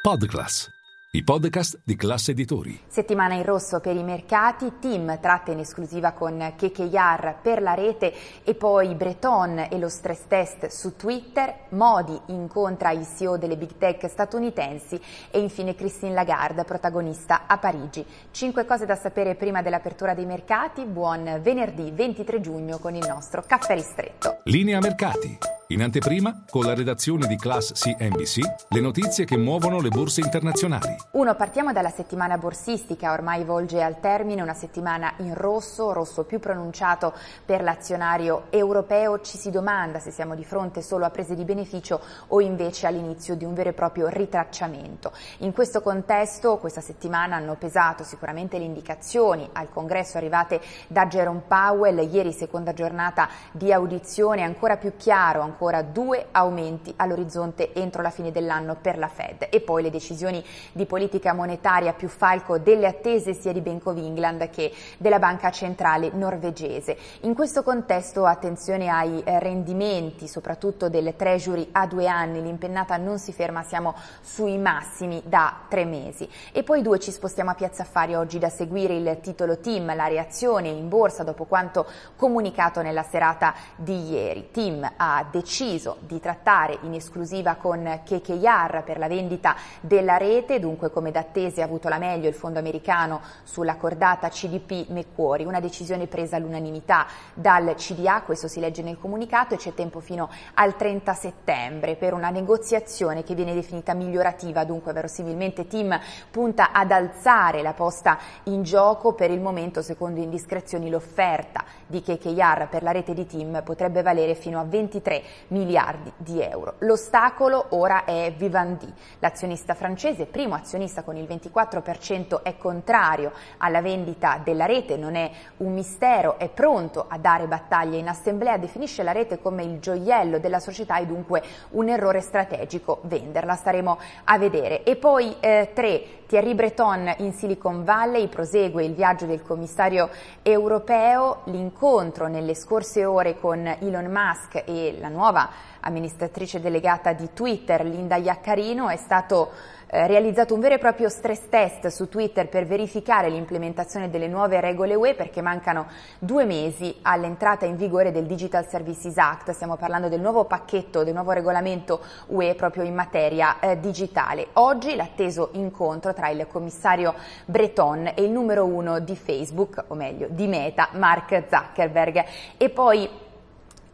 Podclass, i podcast di classe editori. Settimana in rosso per i mercati, team tratta in esclusiva con KKR per la rete e poi Breton e lo stress test su Twitter, Modi incontra il CEO delle big tech statunitensi e infine Christine Lagarde, protagonista a Parigi. Cinque cose da sapere prima dell'apertura dei mercati, buon venerdì 23 giugno con il nostro caffè ristretto. Linea mercati. In anteprima, con la redazione di Class CNBC, le notizie che muovono le borse internazionali. Uno, partiamo dalla settimana borsistica, ormai volge al termine una settimana in rosso, rosso più pronunciato per l'azionario europeo. Ci si domanda se siamo di fronte solo a prese di beneficio o invece all'inizio di un vero e proprio ritracciamento. In questo contesto, questa settimana hanno pesato sicuramente le indicazioni al congresso arrivate da Jerome Powell, ieri seconda giornata di audizione, ancora più chiaro, ancora due aumenti all'orizzonte entro la fine dell'anno per la Fed e poi le decisioni di politica monetaria più falco delle attese sia di Bank of England che della Banca Centrale norvegese. In questo contesto attenzione ai eh, rendimenti, soprattutto del Treasury a due anni, l'impennata non si ferma, siamo sui massimi da tre mesi. E poi due ci spostiamo a Piazza Affari oggi da seguire il titolo Team, la reazione in borsa dopo quanto comunicato nella serata di ieri. Team ha deciso deciso di trattare in esclusiva con KKR per la vendita della rete, dunque come d'attese ha avuto la meglio il fondo americano sulla cordata CDP Macquarie, una decisione presa all'unanimità dal CDA, questo si legge nel comunicato e c'è tempo fino al 30 settembre per una negoziazione che viene definita migliorativa, dunque verosimilmente Tim punta ad alzare la posta in gioco, per il momento secondo indiscrezioni l'offerta di KKR per la rete di Tim potrebbe valere fino a 23 miliardi di euro. L'ostacolo ora è Vivendi, l'azionista francese, primo azionista con il 24% è contrario alla vendita della rete, non è un mistero, è pronto a dare battaglie in assemblea, definisce la rete come il gioiello della società e dunque un errore strategico venderla, staremo a vedere. E poi eh, tre, Thierry Breton in Silicon Valley, prosegue il viaggio del commissario europeo, l'incontro nelle scorse ore con Elon Musk e la nuova amministratrice delegata di Twitter, Linda Iaccarino, è stato eh, realizzato un vero e proprio stress test su Twitter per verificare l'implementazione delle nuove regole UE perché mancano due mesi all'entrata in vigore del Digital Services Act. Stiamo parlando del nuovo pacchetto, del nuovo regolamento UE proprio in materia eh, digitale. Oggi l'atteso incontro tra il commissario Breton e il numero uno di Facebook, o meglio di Meta, Mark Zuckerberg. E poi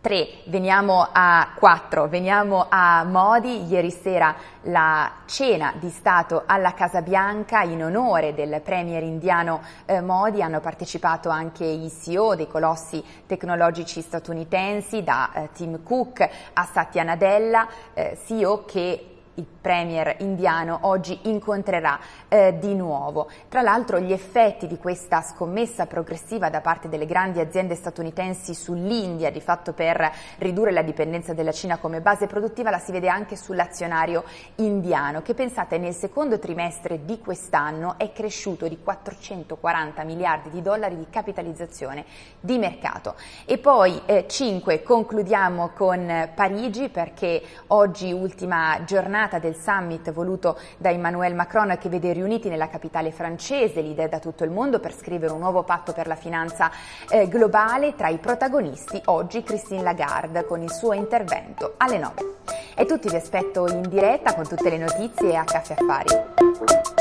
3, veniamo a 4, veniamo a Modi, ieri sera la cena di Stato alla Casa Bianca in onore del premier indiano eh, Modi, hanno partecipato anche i CEO dei colossi tecnologici statunitensi, da eh, Tim Cook a Satya Nadella, eh, CEO che il premier indiano oggi incontrerà eh, di nuovo. Tra l'altro gli effetti di questa scommessa progressiva da parte delle grandi aziende statunitensi sull'India, di fatto per ridurre la dipendenza della Cina come base produttiva, la si vede anche sull'azionario indiano, che pensate nel secondo trimestre di quest'anno è cresciuto di 440 miliardi di dollari di capitalizzazione di mercato. E poi eh, 5 concludiamo con Parigi perché oggi ultima giornata del summit voluto da Emmanuel Macron che vede riuniti nella capitale francese leader da tutto il mondo per scrivere un nuovo patto per la finanza eh, globale. Tra i protagonisti oggi Christine Lagarde con il suo intervento alle 9. E tutti vi aspetto in diretta con tutte le notizie a Caffè Affari.